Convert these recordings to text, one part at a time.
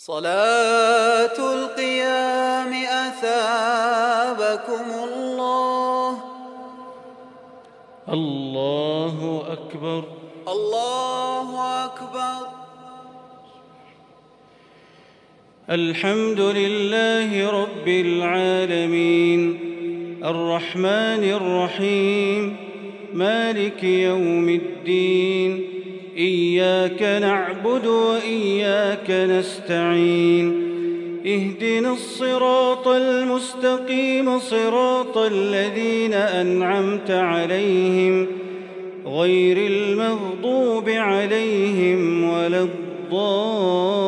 صلاة القيام أثابكم الله. الله أكبر. الله أكبر. الحمد لله رب العالمين. الرحمن الرحيم. مالك يوم الدين. إياك نعبد وإياك نستعين. اهدنا الصراط المستقيم صراط الذين أنعمت عليهم غير المغضوب عليهم ولا الضالين.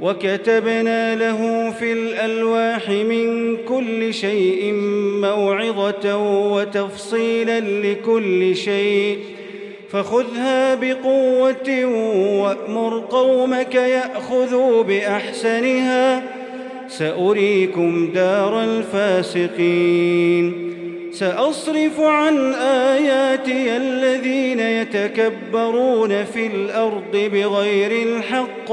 وكتبنا له في الألواح من كل شيء موعظة وتفصيلا لكل شيء. فخذها بقوة وأمر قومك يأخذوا بأحسنها. سأريكم دار الفاسقين. سأصرف عن آياتي الذين يتكبرون في الأرض بغير الحق.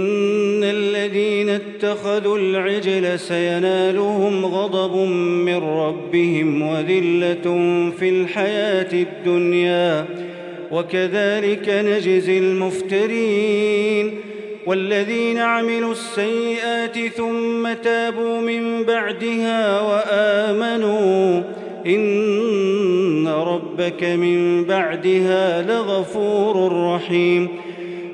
اتخذوا العجل سينالهم غضب من ربهم وذلة في الحياة الدنيا. وكذلك نجزي المفترين والذين عملوا السيئات ثم تابوا من بعدها وآمنوا. إن ربك من بعدها لغفور رحيم.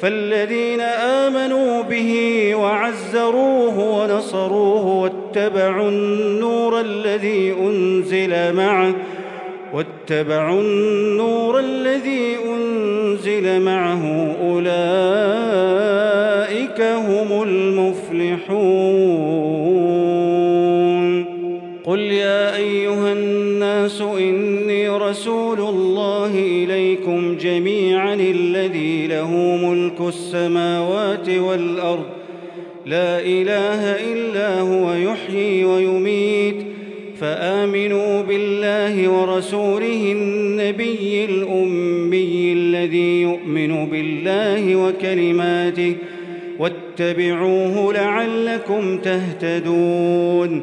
فالذين آمنوا به وعزروه ونصروه واتبعوا النور الذي أنزل معه واتبعوا النور الذي أنزل معه أولئك هم المفلحون. قل يا أيها الناس إني رسول الله إليكم جميعا الذي له ملك السماوات والأرض. لا إله إلا هو يحيي ويميت. فآمنوا بالله ورسوله النبي الأمي الذي يؤمن بالله وكلماته. واتبعوه لعلكم تهتدون.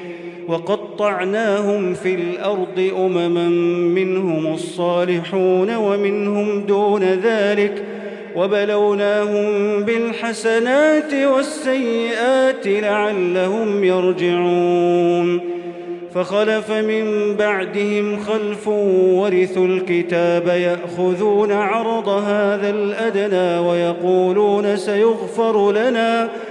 وقطعناهم في الأرض أمما منهم الصالحون ومنهم دون ذلك وبلوناهم بالحسنات والسيئات لعلهم يرجعون فخلف من بعدهم خلف ورثوا الكتاب يأخذون عرض هذا الأدنى ويقولون سيغفر لنا ويقولون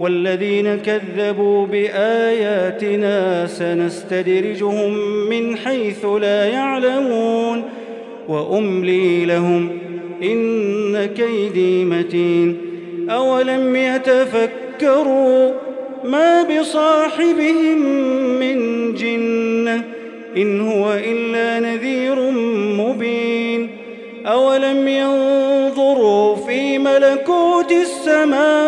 والذين كذبوا بآياتنا سنستدرجهم من حيث لا يعلمون وأملي لهم إن كيدي متين أولم يتفكروا ما بصاحبهم من جنة إن هو إلا نذير مبين أولم ينظروا في ملكوت السماوات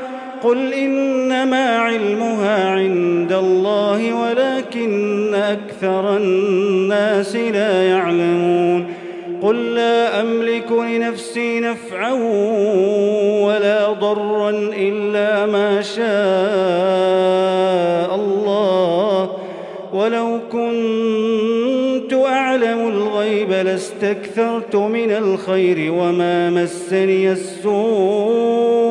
قل إنما علمها عند الله ولكن أكثر الناس لا يعلمون قل لا أملك لنفسي نفعا ولا ضرا إلا ما شاء الله ولو كنت أعلم الغيب لاستكثرت من الخير وما مسني السوء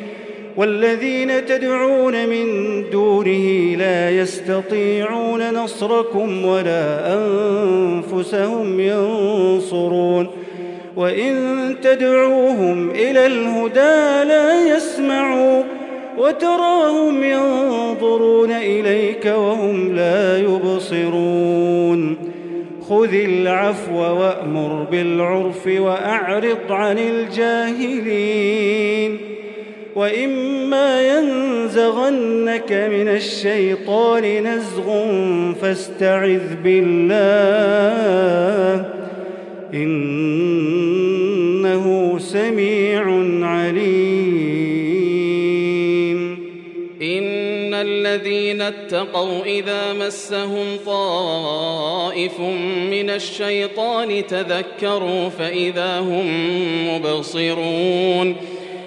والذين تدعون من دونه لا يستطيعون نصركم ولا أنفسهم ينصرون وإن تدعوهم إلى الهدى لا يسمعوا وتراهم ينظرون إليك وهم لا يبصرون خذ العفو وأمر بالعرف وأعرض عن الجاهلين وإما ينزغنك من الشيطان نزغ فاستعذ بالله. إنه سميع عليم. إن الذين اتقوا إذا مسهم طائف من الشيطان تذكروا فإذا هم مبصرون.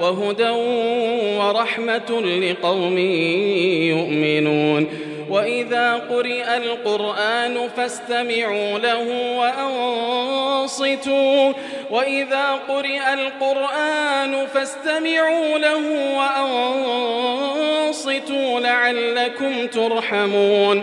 وهدى ورحمة لقوم يؤمنون. وإذا قرئ القرآن فاستمعوا له وأنصتوا. وإذا قرئ القرآن فاستمعوا له وأنصتوا لعلكم ترحمون.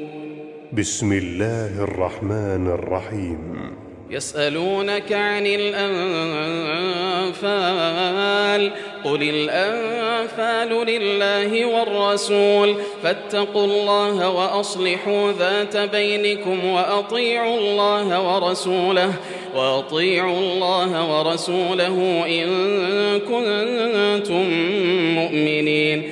بسم الله الرحمن الرحيم. يسألونك عن الأنفال قل الأنفال لله والرسول فاتقوا الله وأصلحوا ذات بينكم وأطيعوا الله ورسوله وأطيعوا الله ورسوله إن كنتم مؤمنين.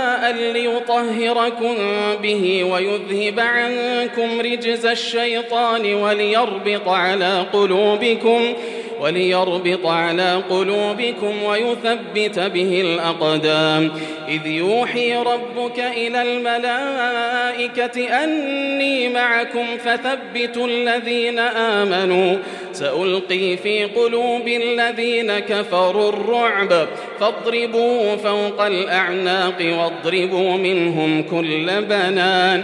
ليطهركم به ويذهب عنكم رجز الشيطان وليربط على قلوبكم وليربط على قلوبكم ويثبت به الأقدام. إذ يوحي ربك إلى الملائكة أني معكم فثبتوا الذين آمنوا. سألقي في قلوب الذين كفروا الرعب. فاضربوا فوق الأعناق واضربوا منهم كل بنان.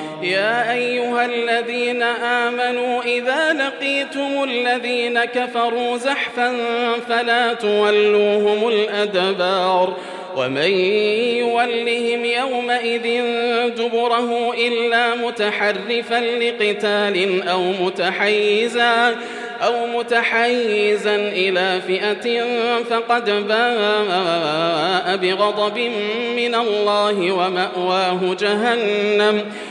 يا أيها الذين آمنوا إذا لقيتم الذين كفروا زحفا فلا تولوهم الأدبار ومن يولهم يومئذ دبره إلا متحرفا لقتال أو متحيزا أو متحيزا إلى فئة فقد باء بغضب من الله ومأواه جهنم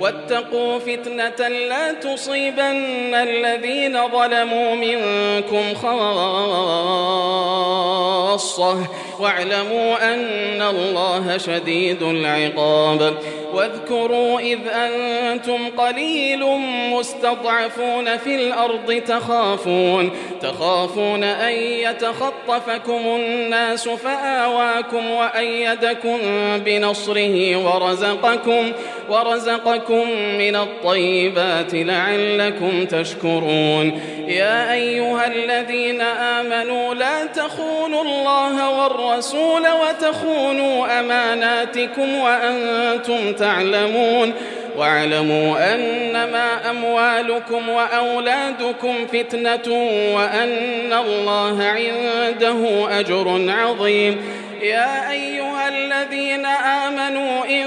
واتقوا فتنة لا تصيبن الذين ظلموا منكم خاصة. واعلموا أن الله شديد العقاب. واذكروا إذ أنتم قليل مستضعفون في الأرض تخافون تخافون أن يتخطفكم الناس فآواكم وأيدكم بنصره ورزقكم ورزقكم من الطيبات لعلكم تشكرون. يا أيها الذين آمنوا لا تخونوا الله والرسول وتخونوا أماناتكم وأنتم تعلمون واعلموا أنما أموالكم وأولادكم فتنة وأن الله عنده أجر عظيم. يا أيها الذين آمنوا إن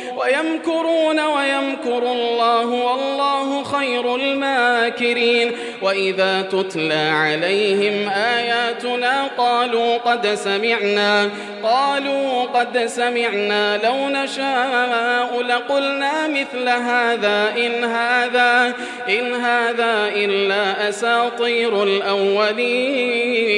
ويمكرون ويمكر الله والله خير الماكرين. وإذا تتلى عليهم آياتنا قالوا قد سمعنا قالوا قد سمعنا لو نشاء لقلنا مثل هذا إن هذا إن هذا إلا أساطير الأولين.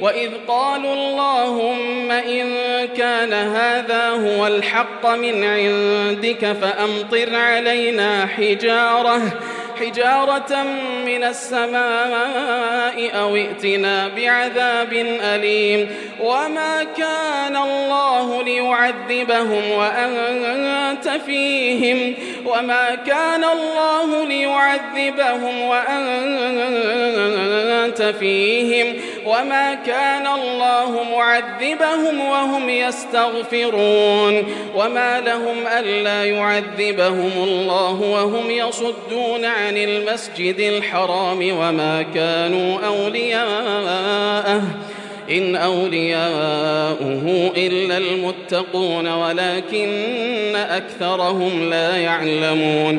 وإذ قالوا اللهم إن كان هذا هو الحق من عندك فأمطر علينا حجارة حجارة من السماء أو ائتنا بعذاب أليم. وما كان الله ليعذبهم وأنت فيهم. وما كان الله ليعذبهم وأنت فيهم. وما كان الله معذبهم وهم يستغفرون وما لهم ألا يعذبهم الله وهم يصدون عن المسجد الحرام وما كانوا أولياءه إن أولياؤه إلا المتقون ولكن أكثرهم لا يعلمون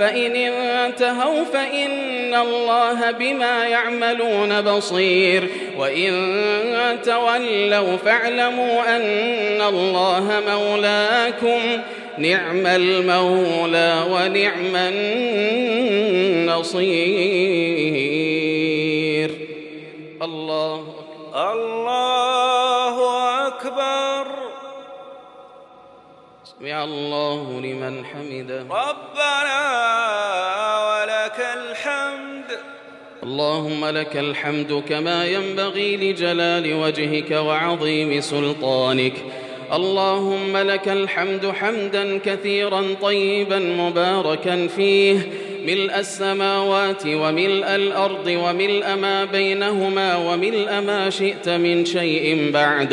فإن انتهوا فإن الله بما يعملون بصير. وإن تولوا فاعلموا أن الله مولاكم. نعم المولى ونعم النصير. الله أكبر. الله سمع الله لمن حمده. ربنا ولك الحمد. اللهم لك الحمد كما ينبغي لجلال وجهك وعظيم سلطانك. اللهم لك الحمد حمدا كثيرا طيبا مباركا فيه. ملء السماوات وملء الأرض وملء ما بينهما وملء ما شئت من شيء بعد.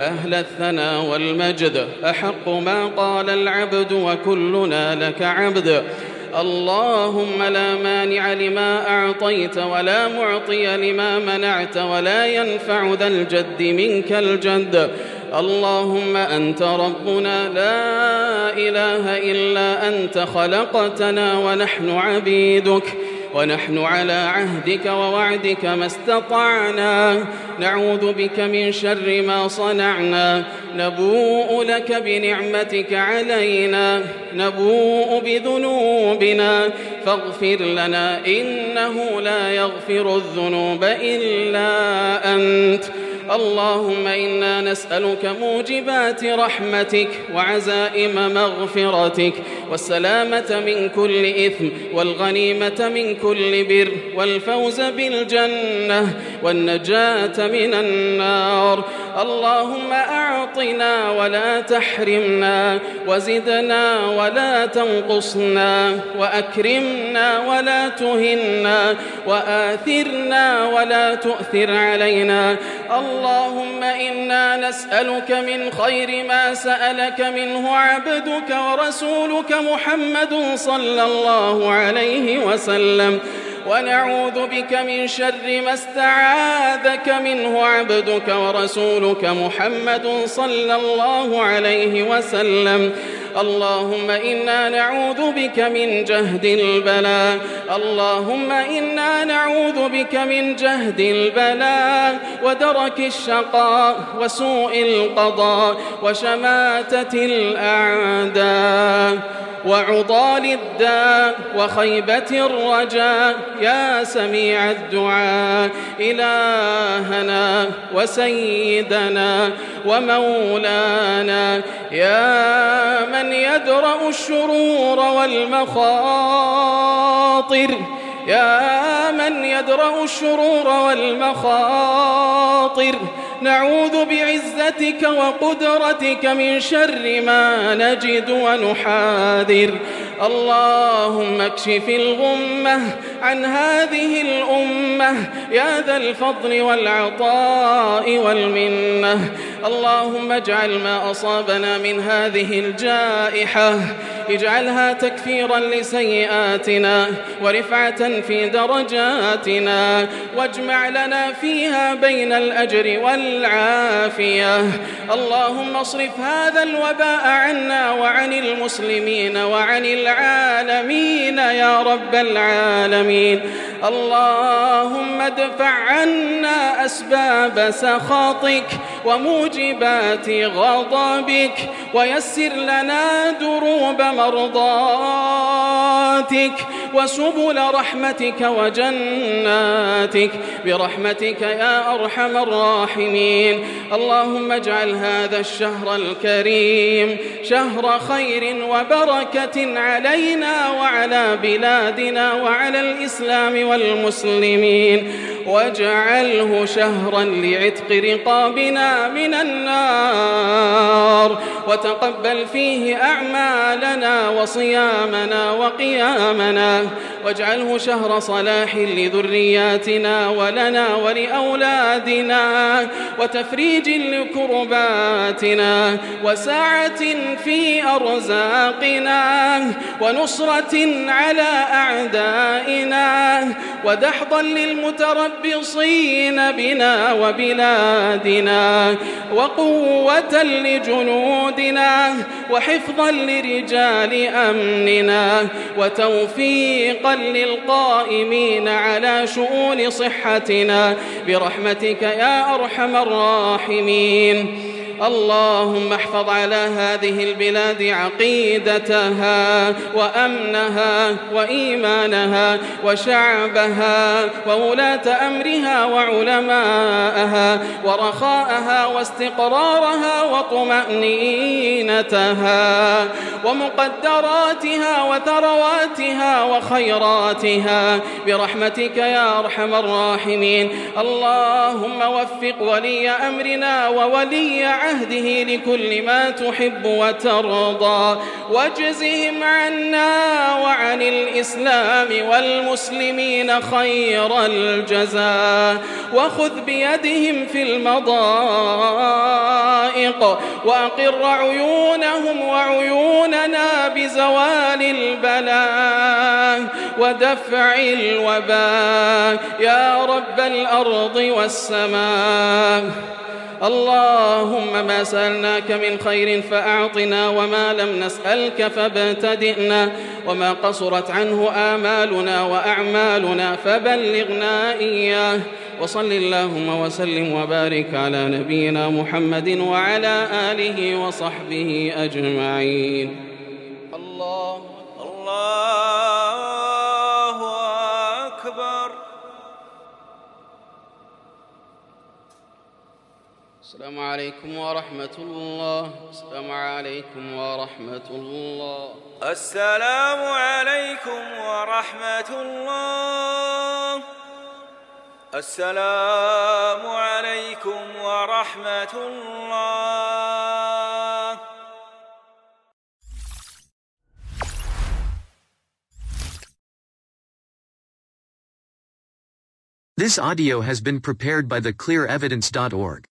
أهل الثنى والمجد أحق ما قال العبد وكلنا لك عبد. اللهم لا مانع لما أعطيت ولا معطي لما منعت ولا ينفع ذا الجد منك الجد. اللهم أنت ربنا لا إله إلا أنت خلقتنا ونحن عبيدك ونحن على عهدك ووعدك ما استطعنا. نعوذ بك من شر ما صنعنا. نبوء لك بنعمتك علينا. نبوء بذنوبنا. فاغفر لنا إنه لا يغفر الذنوب إلا أنت. اللهم إنا نسألك موجبات رحمتك وعزائم مغفرتك والسلامة من كل إثم والغنيمة من كل بر والفوز بالجنة والنجاة من النار اللهم أعطنا ولا تحرمنا وزدنا ولا تنقصنا وأكرمنا ولا تهنا وآثرنا ولا تؤثر علينا اللهم إنا نسألك من خير ما سألك منه عبدك ورسولك محمد صلى الله عليه وسلم. ونعوذ بك من شر ما استعاذك منه عبدك ورسولك محمد صلى الله عليه وسلم. اللهم إنا نعوذ بك من جهد البلاء. اللهم إنا نعوذ بك من جهد البلاء ودرك الشقاء وسوء القضاء وشماتة الأعداء وعضال الداء وخيبة الرجاء. يا سميع الدعاء إلهنا وسيدنا ومولانا. يا من يدرأ الشرور والمخاطر. يا من يدرأ الشرور والمخاطر. نعوذ بعزتك وقدرتك من شر ما نجد ونحاذر. اللهم اكشف الغمة عن هذه الأمة. يا ذا الفضل والعطاء والمنة. اللهم اجعل ما أصابنا من هذه الجائحة. اجعلها تكفيرا لسيئاتنا ورفعة في درجاتنا. واجمع لنا فيها بين الأجر والعافية اللهم اصرف هذا الوباء عنا وعن المسلمين وعن العالمين يا رب العالمين. اللهم ادفع عنا أسباب سخطك وموجبات غضبك ويسر لنا دروب مرضاتك وسبل رحمتك وجناتك. برحمتك يا أرحم الراحمين. اللهم اجعل هذا الشهر الكريم شهر خير وبركة علينا وعلى بلادنا وعلى الإسلام والمسلمين واجعله شهرا لعتق رقابنا من النار وتقبل فيه أعمالنا وصيامنا وقيامنا واجعله شهر صلاح لذرياتنا ولنا ولأولادنا وتفريج لكرباتنا وسعة في أرزاقنا ونصرة على أعدائنا ودحضا للمتربصين بنا وبلادنا وقوة لجنودنا وحفظا لرجال أمننا وتوفيقا للقائمين على شؤون صحتنا برحمتك يا أرحم الراحمين. اللهم احفظ على هذه البلاد عقيدتها وأمنها وإيمانها وشعبها وولاة أمرها وعلماءها ورخاءها واستقرارها وطمأنينتها ومقدراتها وثرواتها وخيراتها برحمتك يا أرحم الراحمين اللهم وفق ولي أمرنا وولي عهده لكل ما تحب وترضى. واجزهم عنا وعن الإسلام والمسلمين خير الجزاء. وخذ بيدهم في المضائق. وأقر عيونهم وعيوننا بزوال البلاء. ودفع الوباء. يا رب الأرض والسماء. اللهم ما سألناك من خير فأعطنا وما لم نسألك فابتدئنا وما قصرت عنه آمالنا وأعمالنا فبلغنا إياه وصل اللهم وسلم وبارك على نبينا محمد وعلى آله وصحبه أجمعين. الله الله السلام عليكم ورحمة الله. السلام عليكم ورحمة الله. السلام عليكم ورحمة الله. السلام عليكم ورحمة الله. This audio has been prepared by theclearevidence.org.